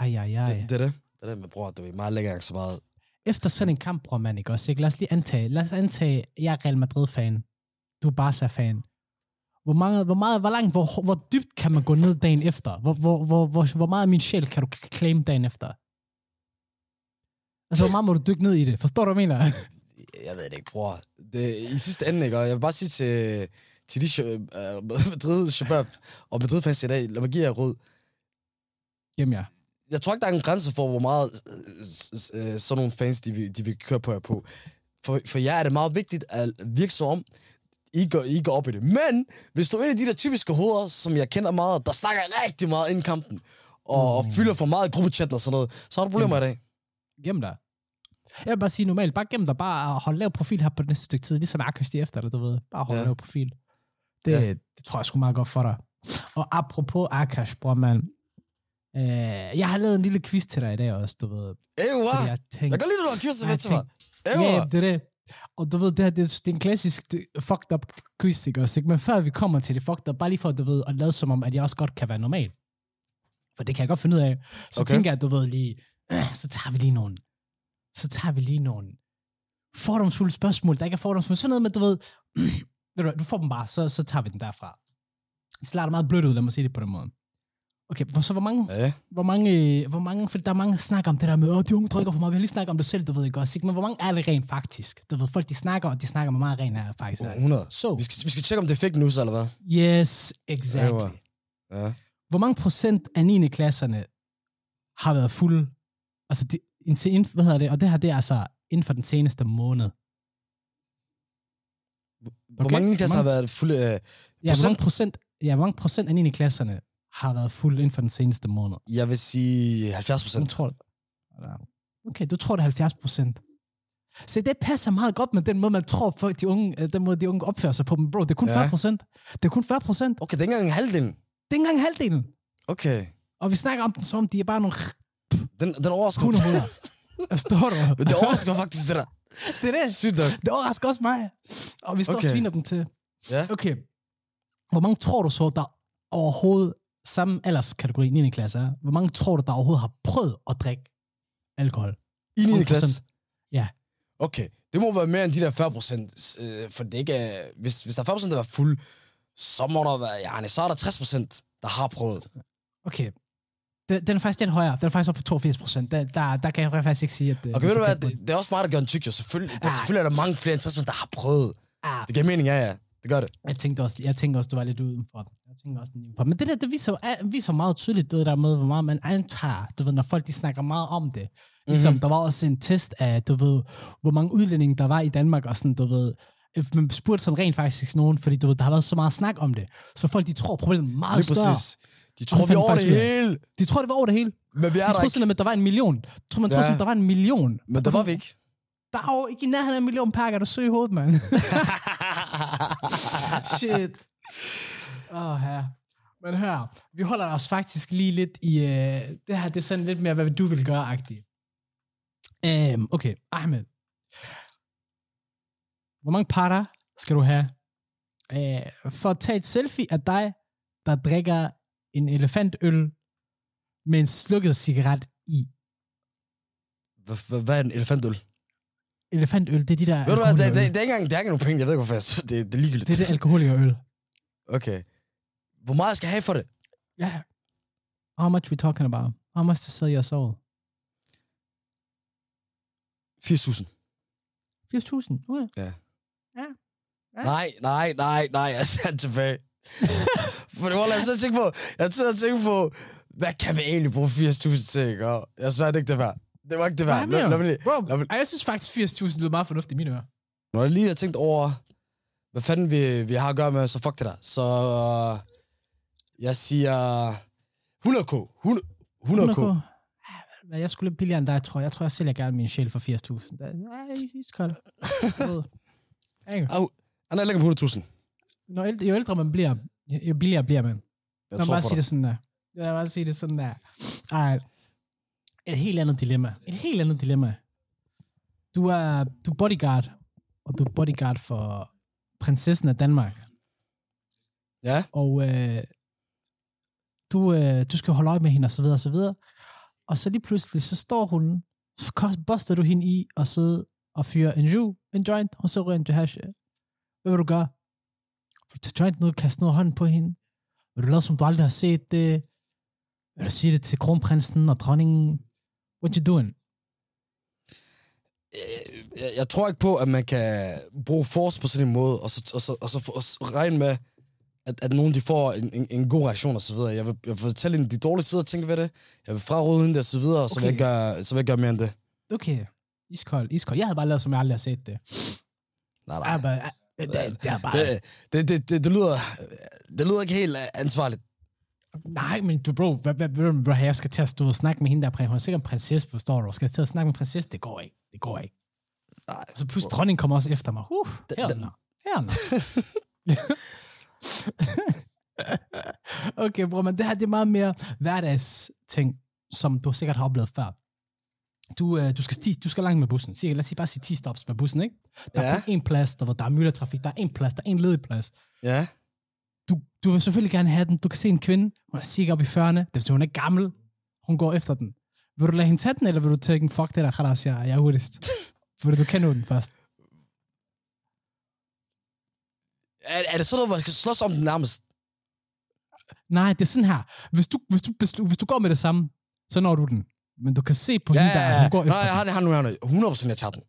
Ej, ej, ej. Det, det, er det. Det er det, men bror, det er meget lækkert så meget. Efter sådan en kamp, bror man, ikke også? Ikke? Lad os lige antage, lad os antage, jeg er Real Madrid-fan. Du er Barca-fan. Hvor, mange, hvor, meget, hvor langt, hvor, hvor dybt kan man gå ned dagen efter? Hvor, hvor, hvor, hvor, hvor meget af min sjæl kan du claim dagen efter? Altså, hvor meget må du dykke ned i det? Forstår du, hvad jeg mener? Jeg ved det ikke, bror. Det, I sidste ende, ikke? Og jeg vil bare sige til, til de uh, Madrid Shabab og Madrid-fans i dag, lad mig give jer råd. Jamen ja. Jeg tror ikke, der er en grænse for, hvor meget øh, øh, sådan nogle fans, de vil, de vil køre på jer på. For, for jer er det meget vigtigt at virke som om, I går, I går op i det. Men hvis du er en af de der typiske hoveder, som jeg kender meget, der snakker rigtig meget inden kampen, og, Mm. og fylder for meget i gruppechatten og sådan noget, så har du problemer i dag. Gem dig. Jeg vil bare sige normalt, bare gem dig, bare hold lav profil her på det næste stykke tid, ligesom Akash de efter dig, du ved. Bare hold Ja. lav profil. Det, Ja. det tror jeg sgu meget godt for dig. Og apropos Akash, bror mand. Øh, jeg har lavet en lille quiz til dig i dag også, du ved. Ewa! Fordi jeg Jeg tænkte, kan lide, du har quiz jeg til mig. tænkte- Ja, Ewa! det er det. Og du ved, det, her, det, er, det er en klassisk fucked up quiz, ikke også? ikke? Men før vi kommer til det fucked up, bare lige for, du ved, at lade som om, at jeg også godt kan være normal. For det kan jeg godt finde ud af. Så Okay. tænker jeg, at du ved lige, så tager vi lige nogle, så tager vi lige nogle fordomsfulde spørgsmål, der ikke er fordomsfulde. Sådan noget med, du ved, ved du, du får dem bare, så, så tager vi den derfra. Vi starter meget blødt ud, lad mig sige det på den måde. Okay, hvor- så hvor mange, Ja, hvor mange, hvor mange, for der er mange, der snakker om det der med, åh, de unge drikker for meget. Vi har lige snakket om det selv, du ved ikke også, ikke? Men hvor mange er det rent faktisk? Du ved, folk de snakker, og de snakker med meget rent her faktisk. er. 100. Så, Vi skal, vi skal tjekke, om det er fake news, eller hvad? yes, exactly. Ja. Hvor mange procent af 9. klasserne har været fulde? Altså, de, en, inden- hvad hedder det? Og det her, det er altså inden for den seneste måned. Hvor Okay, mange klasser hvor har været fulde... Øh, Ja, hvor mange Procent? procent, ja, hvor mange procent af 9. klasserne har været fulde inden for den seneste måned? jeg vil sige 70 Du procent. tror, okay, du tror, det er 70 procent. Se, det passer meget godt med den måde, man tror, folk, de unge, øh, den måde, de unge opfører sig på. Men bro, det er kun Ja. 40 procent. Det er kun 40 procent. Okay, det er ikke engang halvdelen. Det er ikke engang halvdelen. Okay. Og vi snakker om dem, som om de er bare nogle Den, den overrasker mig. hundehoveder. Forstår du? Men det overrasker faktisk, det der. Det er det. Sygt nok. Det overrasker også mig. Og vi står okay. Og sviner dem til. Ja. Okay. Hvor mange tror du så, der overhovedet, samme alderskategori 9. klasse er, hvor mange tror du, der overhovedet har prøvet at drikke alkohol? I 9. 100%. klasse? Ja. Okay, det må være mere end de der 40 procent. Øh, for det ikke er... Hvis, hvis der er 40 procent, der er fuld, så må der være... Ja, så er der 60 procent, der har prøvet. Okay. Den, den er faktisk lidt højere. Den er faktisk op på 82 procent. Der, der, der kan jeg faktisk ikke sige, at... øh, Okay, vi ved du er hvad? Det, det er også mig, der gør en tyk, jo. Selvfølgelig, der, Ja. selvfølgelig er der mange flere end 60 procent, der har prøvet. Ah, Det giver mening, ja, ja. Det gør det. jeg tænkte også, jeg tænkte også, du var lidt udenfor. Jeg tænkte også, udenfor. Men det der, det viser, er- viser meget tydeligt, det der med, hvor meget man antager. Du ved, når folk de snakker meget om det. Ligesom, Mhm. mm-hmm. der var også en test af, du ved, hvor mange udlændinge der var i Danmark, og sådan, du ved, man spurgte sådan rent faktisk nogen, fordi du ved, der har været så meget snak om det. Så folk, de tror, problemet er meget Lige større. præcis. De tror, vi er fandt over det hele. De tror, det var over det hele. Men vi De er der troede simpelthen, at der var en million. Tror, man troede Ja. simpelthen, der var en million. Men der var vi ikke. Der er jo ikke i nærheden af en million pakker, du søger i hovedet, mand. Shit. Åh, oh, her. Men hør, vi holder os faktisk lige lidt i... Uh, det her, det er sådan lidt mere, hvad du vil gøre-agtigt. Um, okay, Ahmed. Hvor mange parter skal du have uh, for at tage et selfie af dig, der drikker en elefantøl med en slukket cigaret i? Hvad- er en elefantøl? Elefantøl, det er de der Ved du hvad, det, det, det, er ikke engang, det er ikke nogen penge. Jeg ved ikke, hvorfor jeg det, det er ligegyldigt. Det er det alkoholikerøl. Okay. Hvor meget skal jeg have for det? Ja. Yeah. How much we talking about? How much to sell your soul? 80.000. 80.000. Okay. Ja. Ja. Ja. Nej, nej, nej, nej, jeg er tilbage. For det var jeg så tænke på, jeg sidder og tænke på, hvad kan vi egentlig bruge 80.000 til, ikke? Og jeg svært ikke det værd. Det var ikke det værd. Lad, lad, lige- Bro, lad ej, jeg synes faktisk 80.000 lyder meget fornuftigt i mine ører. Når jeg lige har tænkt over, hvad fanden vi, vi har at gøre med, så fuck det der. Så jeg siger 100k. 100, 100k. 100k. Ja, Jeg skulle lidt billigere end dig, tror jeg. Jeg tror, jeg sælger gerne min sjæl for 80.000. Det er- Nej, iskold. Han er lækker på 100.000. Når ældre, jo ældre man bliver, jo billigere bliver man. Jeg mig tror bare sige det sådan der. Lad mig bare sige det sådan der. Ej. Et helt andet dilemma. Et helt andet dilemma. Du er, du er bodyguard, og du er bodyguard for prinsessen af Danmark. Ja, Og øh, du, øh, du skal holde øje med hende, og så videre, og så videre. Og så lige pludselig, så står hun, så buster du hende i, og sidde og fyre en ju, en joint, og så ryger en hash. Hvad vil du gøre? Du tage joint nu, kaste noget af hånden på hende? Vil du lade, som du aldrig har set det? Vil du sige det til kronprinsen og dronningen? What you doing? Øh, jeg, jeg tror ikke på, at man kan bruge force på sådan en måde, og så, og så, og så, og så regne med, at, at nogen de får en, en, en god reaktion og så videre. Jeg vil, jeg vil fortælle hende de dårlige sider og tænke ved det. Jeg vil fraråde hende det og så videre, og så, vil jeg Okay. ikke gøre, så vil jeg ikke gøre mere end det. Okay, iskold, iskold. Jeg havde bare lavet, som jeg aldrig har set det. Nej, Jeg nej. bare, det, det, det er bare... Det, det, det, det, det, lyder, det lyder ikke helt ansvarligt. Nej, men du, bro, hvad, hvad, hvad, hvad, jeg skal til at stå og snakke med hende der, hun er sikkert en prinsesse, forstår du? Skal jeg til at snakke med en prinsesse? Det går ikke. Det går ikke. Nej. Så pludselig dronningen kommer også efter mig. Uh, her den- okay, bror, men det her det er meget mere hverdags ting, som du sikkert har oplevet før. Du, øh, du, skal sti, du skal langt med bussen. Cirka, lad os sige, bare sige 10 stops med bussen, ikke? Der er Ja. én plads, der, hvor der er myldretrafik. Der er én plads, der er én ledig plads. Ja. Du, du vil selvfølgelig gerne have den. Du kan se en kvinde, hun er cirka op i 40'erne. Det sige, hun er gammel. Hun går efter den. Vil du lade hende tage den, eller vil du tænke, fuck det der, khalas, jeg, jeg er hurtigst? Fordi du kender den først. Er, er det sådan noget, hvor jeg skal slås om den nærmest? Nej, det er sådan her. Hvis du, hvis du, beslu- hvis du går med det samme, så når du den. Men du kan se på Ja, hende, der, ja, at ja. hun går Nej, efter den. det, han nu, han 100 procent, jeg tager den.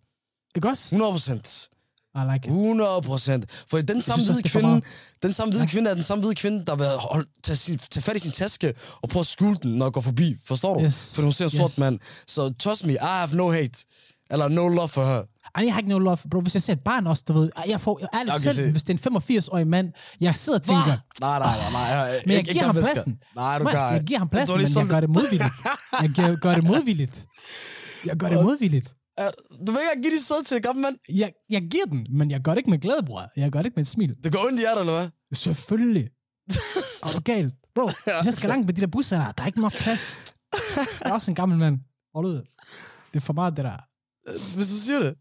Ikke også? 100 procent. I like it. 100 procent. For den samme hvide kvinde, den samme hvide Ja. kvinde er den samme hvide kvinde, der vil holde, tage, sin, tage fat i sin taske og prøve at skjule den, når jeg går forbi. Forstår du? Yes. For hun ser en sort Yes. mand. Så trust me, I have no hate. Eller no love for her. Ej, jeg har ikke noget love, bro. Hvis jeg ser et barn også, du ved, jeg får jeg, ærligt Okay, selv, se. hvis det er en 85-årig mand, jeg sidder og tænker, Nej, nej, nej, nej. nej. men jeg Ikke- giver ham pladsen. Nej, du kan jeg giver ham pladsen, men jeg gør det modvilligt. Jeg gør, det modvilligt. Jeg gør det modvilligt. Du vil ikke give de sæde til en gammel mand? Jeg, jeg giver den, men jeg gør det ikke med glæde, bror. Jeg gør det ikke med et smil. Det går ondt i hjertet, eller hvad? Selvfølgelig. Er du galt? Bro, hvis jeg skal langt med de der busser der, der er ikke nok plads. Jeg er også en gammel mand. Hold ud. Det er for meget, det der. Hvis du siger det.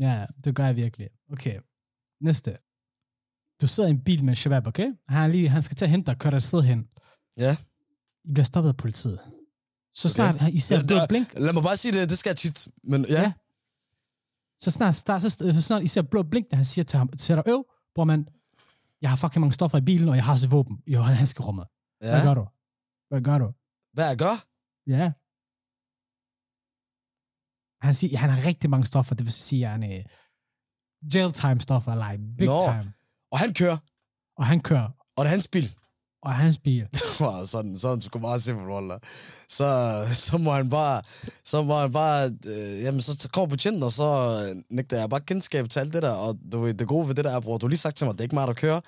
Ja, det gør jeg virkelig. Okay. Næste. Du sidder i en bil med shabab, okay? Han, lige, han skal til at hente dig og køre dig et sted hen. Ja. I bliver stoppet af politiet. Så snart okay. I ser Ja, blå blink, Lad mig bare sige det, det skal jeg tit. Men ja. Ja. så snart, start, så, så snart I ser blå blink, der han siger til ham, til dig, øv, bror mand, jeg har fucking mange stoffer i bilen, og jeg har et våben i handskerummet. Ja. Hvad gør du? Hvad gør du? Hvad jeg gør? Ja. Han siger, han har rigtig mange stoffer, det vil sige, at han er jail time stoffer, like big Nå. time. Og han kører. Og han kører, Og det er hans bil. og hans bil. Wow, sådan, sådan sgu meget simpelt, Wallah. Så, så må han bare, så må han bare, øh, jamen så kommer betjenten, og så øh, nægter jeg bare kendskab til alt det der, og du det gode ved det der er, bror, du har lige sagt til mig, det er ikke mig, der kører,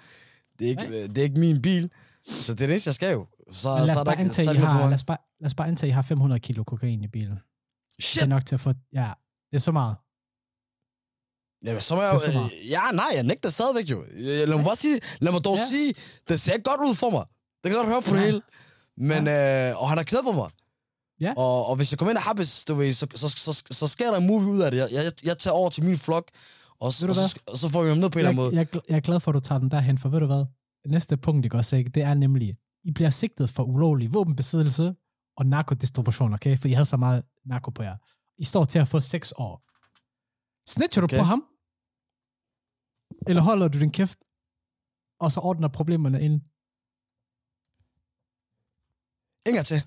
det er ikke, øh, det er ikke min bil, så det er det eneste, jeg skal jo. Så, Men lad så os, der bare antage, så I har, på lad, os bare, lad os bare antage, at I har 500 kilo kokain i bilen. Det Shit! er nok til at få, ja, det er så meget. Jamen, så må jeg Det så meget. ja, nej, jeg nægter stadigvæk jo. Lad mig bare sige, lad mig dog Ja. ja. sige, det ser godt ud for mig. Det kan jeg godt høre på det Ja. hele. Men, øh, og han har kædet på mig. Ja. Og, og hvis jeg kommer ind og habis, du ved, så, så, så, så, så sker der en movie ud af det. Jeg, jeg, jeg tager over til min flok, og, så- og, så, og så får vi ham ned på en eller anden måde. Jeg, jeg, jeg er glad for, at du tager den derhen, for ved du hvad? Næste punkt, ikke også, ikke? det er nemlig, I bliver sigtet for ulovlig våbenbesiddelse og narkodistribution, okay? For I havde så meget narko på jer. I står til at få 6 år. Snitcher du Okay. på ham? Eller holder du din kæft, og så ordner problemerne ind? Ingen til.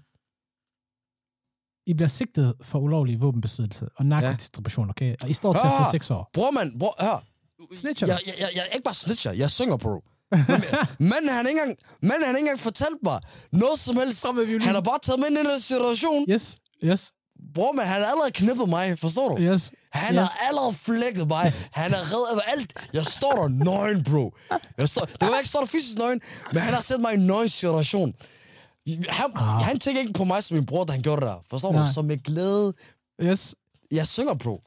I bliver sigtet for ulovlig våbenbesiddelse og narkodistribution, okay? Og I står til at få Ah. 6 år. Bror, mand, bror, hør. Snitcher du? Jeg, jeg, jeg, jeg er ikke bare snitcher, jeg synger, bro. Men han har ikke engang, manden, han har ikke engang fortalt mig noget som helst. Han har bare taget mig ind i den situation. Yes, yes, Bror, man, han har allerede knippet mig, forstår du? yes. Han Yes. har allerede flækket mig. Han er reddet alt. Jeg står der nøgen, bro. Jeg står, det være, jeg ikke står der fysisk nøgen, men han har sat mig i en nøgen situation. Han, Ah. han tænker ikke på mig som min bror, da han gjorde det der. Forstår Nej. du? Så med glæde. Yes. Jeg synger, bro.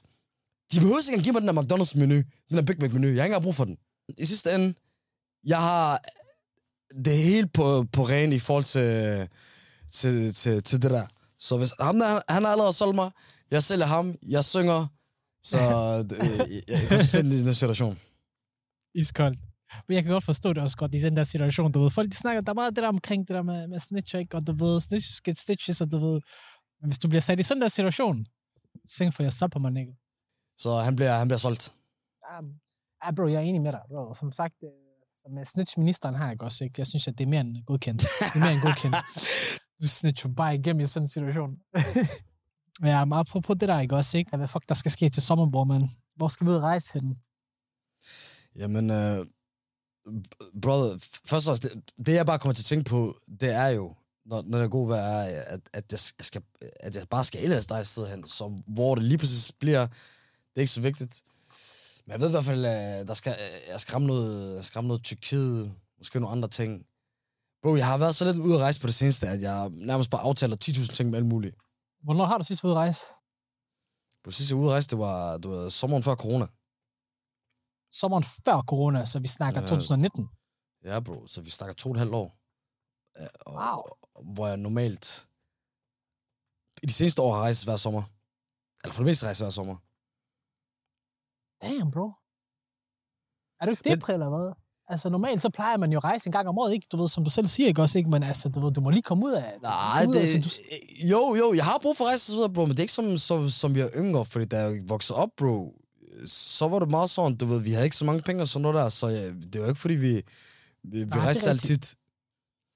De behøver ikke engang give mig den der McDonald's-menu. Den der Big Mac-menu. Jeg har ikke engang brug for den. I sidste ende, jeg har det hele på, på ren i forhold til, til, til, til det der. Så hvis ham der, han har allerede solgt mig, jeg sælger ham, jeg synger, så øh, jeg, jeg kan sætte i den situation. Iskoldt. Men jeg kan godt forstå det også godt i den der situation, du ved. Folk de snakker, der er meget det der omkring det der med, med snitch, ikke? Og du ved, snitch skal stitches, og du ved. Men hvis du bliver sat i sådan der situation, sing for yourself, man ikke? Så han bliver, han bliver solgt. Um, ah, bro, jeg er enig med dig, bro. Som sagt, øh, som med snitch-ministeren har jeg også, ikke? Jeg synes, at det er mere end godkendt. Det er mere end godkendt. Du snitcher bare igennem i sådan en situation. ja, men apropos det der, ikke også, ikke? Hvad fuck der skal ske til sommer, bror, man? Hvor skal vi ud og rejse hen? Jamen, øh, brother, først og fremmest, det, det jeg bare kommer til at tænke på, det er jo, når, når det er god vejr, er, at, at, jeg skal, at jeg bare skal ellers dig et sted hen, så hvor det lige præcis bliver, det er ikke så vigtigt. Men jeg ved i hvert fald, at der skal, øh, jeg skal ramme noget, jeg skal ramme noget Tyrkiet, måske nogle andre ting. Bro, jeg har været så lidt ude at rejse på det seneste, at jeg nærmest bare aftaler 10.000 ting med alt muligt. Hvornår har du sidst været ude at rejse? På sidste ude at rejse, det var, det var sommeren før corona. sommeren før corona, så vi snakker Ja. 2019. Ja, bro. Så vi snakker to og et halvt år. Og, Wow. Hvor jeg normalt... I de seneste år har rejst hver sommer. Eller for det meste rejst hver sommer. Damn, bro. Er du ikke Men- depre, eller hvad? Altså, normalt så plejer man jo at rejse en gang om året, ikke? Du ved, som du selv siger, ikke også, ikke? Men altså, du ved, du må lige komme ud af... Nej, ud af, det, så du, jo, jo, jeg har brug for at rejse videre, bro, men det er ikke som, som, som jeg er yngre, fordi da jeg voksede op, bro, så var det meget sådan, du ved, vi havde ikke så mange penge og sådan noget der, så ja, det var ikke fordi, vi, vi, vi det er rejste altid.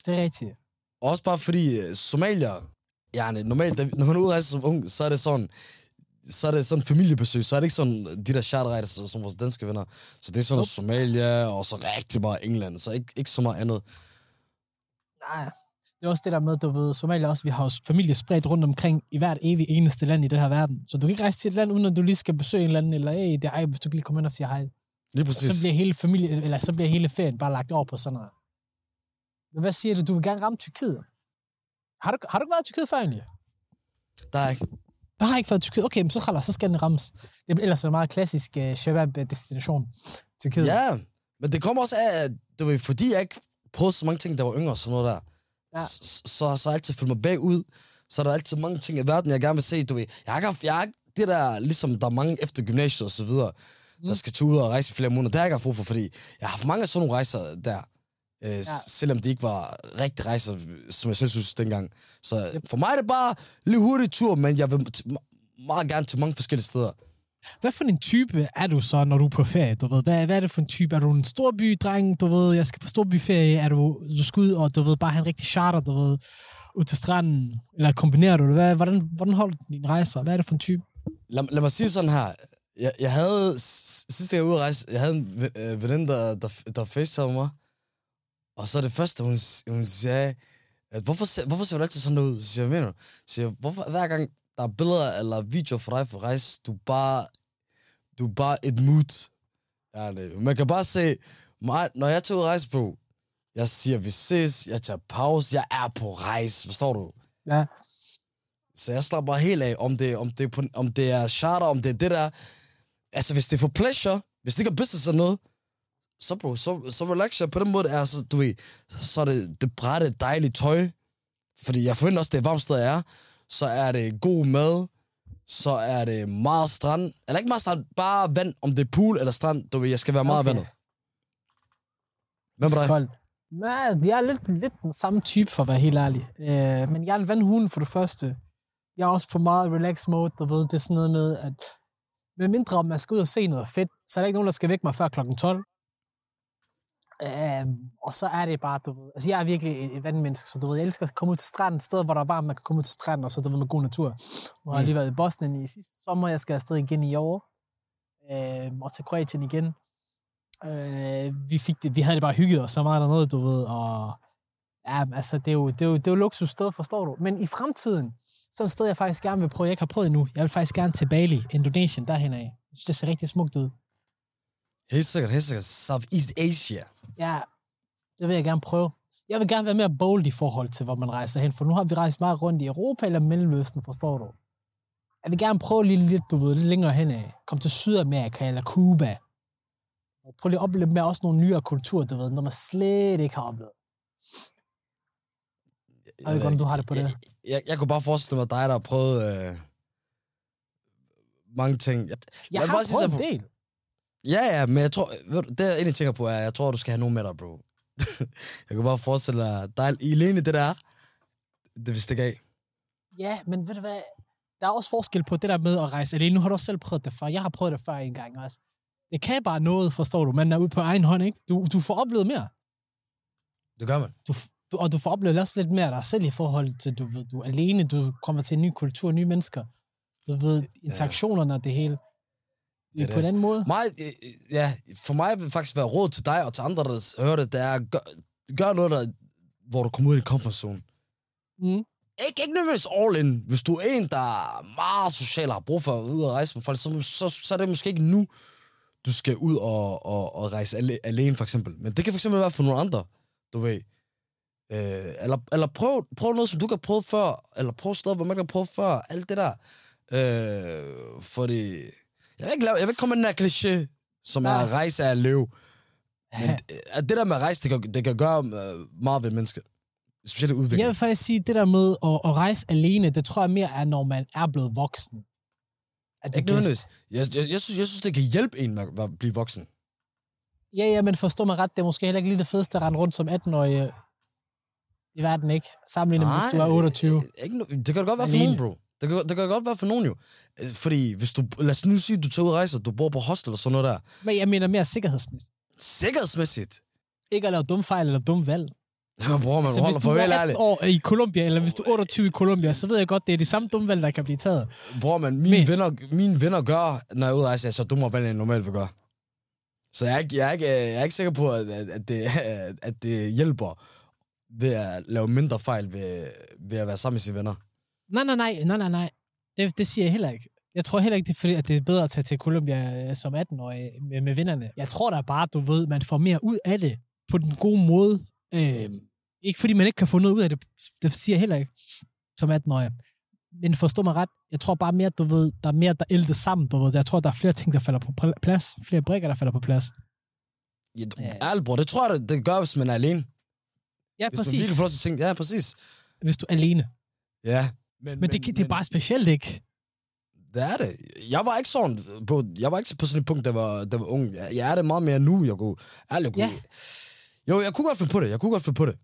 det er rigtigt. Også bare fordi øh, somalier, ja, normalt, når man er rejse som ung, så er det sådan, så er det sådan familiebesøg, så er det ikke sådan de der charterrejser, som vores danske venner. Så det er sådan Nope. Somalia, og så rigtig meget England, så ikke, ikke så meget andet. Nej, det er også det der med, du ved, Somalia også, vi har jo familie spredt rundt omkring i hvert evig eneste land i den her verden. Så du kan ikke rejse til et land, uden at du lige skal besøge en eller anden, eller hey, det er ej, hvis du kan lige komme ind og sige hej. Lige Og præcis. så bliver hele familie, eller så bliver hele ferien bare lagt over på sådan noget. Men hvad siger du? Du vil gerne ramme Tyrkiet. Har du, har du ikke været i Tyrkiet før egentlig? Der er ikke. Der har jeg ikke været i Tyrkiet. Okay, men så, khalas, så skal den rammes. Det er ellers en meget klassisk uh, shabab-destination. Tyrkiet. Ja, men det kommer også af, at du ved, fordi jeg ikke prøvede så mange ting, der var yngre og sådan noget der, Ja. så, så, så jeg altid følt mig bagud. Så er der altid mange ting i verden, jeg gerne vil se, du ved. Jeg har jeg har ikke det der, ligesom der er mange efter gymnasiet og så videre, mm. der skal tage ud og rejse i flere måneder. Det har jeg ikke haft brug for, fordi jeg har haft mange af sådan nogle rejser der. Øh, ja. Selvom det ikke var rigtig rejser, som jeg selv synes dengang. Så Yep. for mig er det bare lige hurtig tur, men jeg vil meget gerne til mange forskellige steder. Hvad for en type er du så, når du er på ferie? Du ved, hvad, hvad er det for en type? Er du en storbydreng? Du ved, jeg skal på storbyferie. Er du, du skal ud og du ved, bare have en rigtig charter, du ved, ud til stranden? Eller kombinerer du det? Hvad, hvordan, hvordan holder du dine rejser? Hvad er det for en type? Lad, lad mig sige sådan her. Jeg, jeg havde, sidste gang jeg ude at rejse, jeg havde en øh, veninde, der, der, der facetimede mig. Og så det første, hun, hun sagde, at hvorfor, ser- hvorfor ser du altid sådan ud? Så siger jeg, mener? Så jeg, hvorfor hver gang der er billeder eller videoer for dig for rejse, du bare, du er bare et mood. Ja, det, man kan bare se, mig, når jeg at rejse på, jeg siger, vi ses, jeg tager pause, jeg er på rejse, forstår du? Ja. Så jeg slapper bare helt af, om det, om det, om det er charter, om det er det der. Altså, hvis det er for pleasure, hvis det ikke er business eller noget, så bro, så, så relax jeg. På den måde er så, du ved, så er det, det brætte, dejlige tøj. Fordi jeg forventer også, det er varmt sted, jeg er. Så er det god mad. Så er det meget strand. Eller ikke meget strand, bare vand. Om det er pool eller strand, du ved, jeg skal være meget Okay. vandet. Hvad med dig? Koldt. Men jeg er lidt, lidt den samme type, for at være helt ærlig. Øh, men jeg er en vandhund for det første. Jeg er også på meget relax mode, du ved. Det er sådan noget med, at med mindre om man skal ud og se noget fedt, så er der ikke nogen, der skal vække mig før klokken 12. Øhm, og så er det bare, du ved, altså jeg er virkelig et, et vandmenneske, så du ved, jeg elsker at komme ud til stranden, steder, hvor der er varmt, man kan komme ud til stranden, og så du ved, med god natur. Nu har jeg Mm. lige været i Bosnien i sidste sommer, jeg skal afsted igen i år, øhm, og til Kroatien igen. Øh, vi, fik det, vi havde det bare hygget os så meget dernede, du ved, og ja, altså, det er jo, det er jo, det er jo luksus sted, forstår du. Men i fremtiden, så er det et sted, jeg faktisk gerne vil prøve, jeg ikke har prøvet endnu. Jeg vil faktisk gerne til Bali, Indonesien, derhen af. Jeg synes, det ser rigtig smukt ud. Helt sikkert, helt sikkert. Southeast Asia. Ja, det vil jeg gerne prøve. Jeg vil gerne være mere bold i forhold til, hvor man rejser hen, for nu har vi rejst meget rundt i Europa eller Mellemøsten, forstår du? Jeg vil gerne prøve lige lidt, du ved, lidt længere hen af. Kom til Sydamerika eller Cuba. Og prøv lige at opleve med også nogle nyere kulturer, du ved, når man slet ikke har oplevet. Jeg ved ikke, hvordan du har det på det. Jeg, jeg, jeg kunne bare forestille mig dig, der har prøvet øh, mange ting. Jeg, Jeg har prøvet en del. Ja, ja, men jeg tror, ved du, det jeg egentlig tænker på er, jeg tror, du skal have nogen med dig, bro. jeg kan bare forestille dig, dig alene det der, det vil stikke af. Ja, men ved du hvad? Der er også forskel på det der med at rejse alene. Nu har du også selv prøvet det før. Jeg har prøvet det før en gang også. Det kan bare noget, forstår du. Man er ude på egen hånd, ikke? Du, du får oplevet mere. Det gør man. Du, du, og du får oplevet også lidt mere af dig selv i forhold til, du, du er alene, du kommer til en ny kultur, nye mennesker. Du ved, interaktionerne og det hele. Det på en anden måde. Mig, øh, øh, ja, for mig vil det faktisk være råd til dig og til andre, der hører det, det er, gør, gør noget, der, hvor du kommer ud af din comfort zone. Mm. Ikke, ikke nødvendigvis all in. Hvis du er en, der er meget social og har brug for at ud og rejse med folk, så, så, så er det måske ikke nu, du skal ud og, og, og rejse ale, alene, for eksempel. Men det kan for eksempel være for nogle andre, du ved. Øh, eller eller prøv, prøv noget, som du ikke har prøvet før, eller prøv steder, hvor man ikke har prøvet før. Alt det der. Øh, fordi... Jeg vil, ikke lave, jeg vil ikke komme med den der kliché, som Nej. er rejse af løv. Men øh, det der med at rejse, det kan, det kan gøre øh, meget ved mennesker. Specielt udvikling. Jeg vil faktisk sige, det der med at, at rejse alene, det tror jeg mere er, når man er blevet voksen. At det Ikke er nødvendigvis. Jeg, jeg, jeg, synes, jeg synes, det kan hjælpe en med at blive voksen. Ja, ja, men forstå mig ret, det er måske heller ikke lige det fedeste at rende rundt som 18-årig øh, i verden, ikke? Sammenlignet med, hvis du er 28. øh, Ikke, det kan det godt være for nogen, bro. Det kan, det kan godt være for nogen jo. Øh, Fordi hvis du, lad os nu sige, at du tager ud og rejser, du bor på hostel og sådan noget der. Men jeg mener mere sikkerhedsmæssigt. Sikkerhedsmæssigt. Ikke at lave dum fejl eller dum valg. Ja, bror, man Så holder hvis du for er vel 18 ærligt. år i Colombia, eller hvis du er 28 i Colombia, så ved jeg godt, det er de samme dumme valg, der kan blive taget. Bror, man, mine, Men- venner, mine venner gør, når jeg er ude at rejse, så dummere valg, end jeg normalt vil gøre. Så jeg er ikke, jeg er ikke, jeg er ikke sikker på, at, at, at, det, at det hjælper ved at lave mindre fejl ved, ved at være sammen med sine venner. Nej, nej, nej, nej, nej, nej. Det, det siger jeg heller ikke. Jeg tror heller ikke, det er fordi, at det er bedre at tage til Colombia øh, som 18-årig med, med vennerne. Jeg tror da bare, du ved, man får mere ud af det på den gode måde. Øh, ikke fordi man ikke kan få noget ud af det. Det siger jeg heller ikke som 18-årig. Men forstå mig ret. Jeg tror bare mere, du ved, der er mere, der ældes sammen. Du ved. Jeg tror, der er flere ting, der falder på pl- plads. Flere brikker, der falder på plads. Ja, ærligt, bror, det tror jeg, det, gør, hvis man er alene. Ja, Hvis man præcis. virkelig får til tænke, ja, præcis. Hvis du er alene. Ja. Men, Men, det, det er bare specielt, ikke? Det er det. Jeg var ikke sådan på, jeg var ikke på sådan et punkt, der var, der var ung. Jeg, jeg er det meget mere nu, jeg kunne. Ærligt, jeg kunne. Ja. Jo, jeg kunne godt finde på det. Jeg kunne godt finde på det.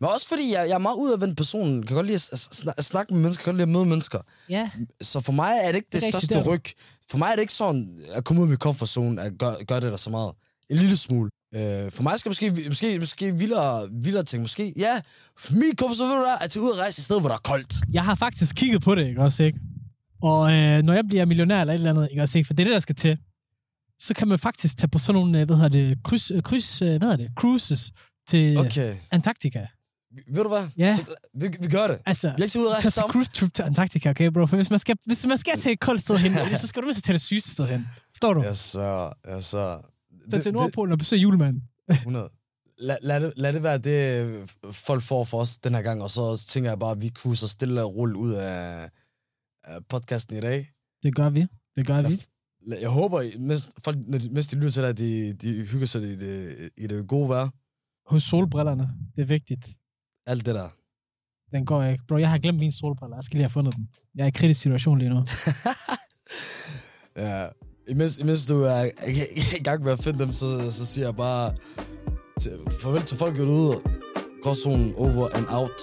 Men også fordi, jeg, jeg er meget udadvendt person. Kan godt lide at, s- sna- at snakke med mennesker, kan godt lide at møde mennesker. Ja. Så for mig er det ikke det, Det største ryg. For mig er det ikke sådan, at komme ud af min comfort zone, at gøre, gøre det der så meget. En lille smule. Øh, for mig skal måske, måske, måske vildere, vildere ting. Måske, ja, min zone, ved du hvad, at tage ud og rejse et sted, hvor der er koldt. Jeg har faktisk kigget på det, ikke også, ikke? Og øh, når jeg bliver millionær eller et eller andet, ikke også, ikke? For det er det, der skal til. Så kan man faktisk tage på sådan nogle, øh, hvad hedder det, kryds, øh, kryds øh, hvad hedder det, cruises til okay. Antarktika. Ved du hvad? Ja. Så, vi, vi gør det. Altså, ikke til ud og rejse sammen. cruise trip til Antarktika, okay, bro? For hvis man skal, hvis man skal til et koldt sted hen, så skal du mindst til det sygeste sted hen. Står du? Jeg så, jeg så. Så til Nordpolen og besøge julemanden. 100. Lad, lad, det, lad det være det, folk får for os den her gang, og så tænker jeg bare, at vi kunne så stille og rulle ud af, af podcasten i dag. Det gør vi. Det gør vi. Lad- Jeg håber, mens, folk, når de, mens de lytter til dig, de, de hygger sig i det, i det gode vejr. Hos solbrillerne. Det er vigtigt. Alt det der. Den går ikke. Bro, jeg har glemt mine solbriller. Jeg skal lige have fundet dem. Jeg er i kritisk situation lige nu. Ja. Imens, imens du er i gang med at finde dem, så, så siger jeg bare til, farvel til folk ude. Gråzonen over and out.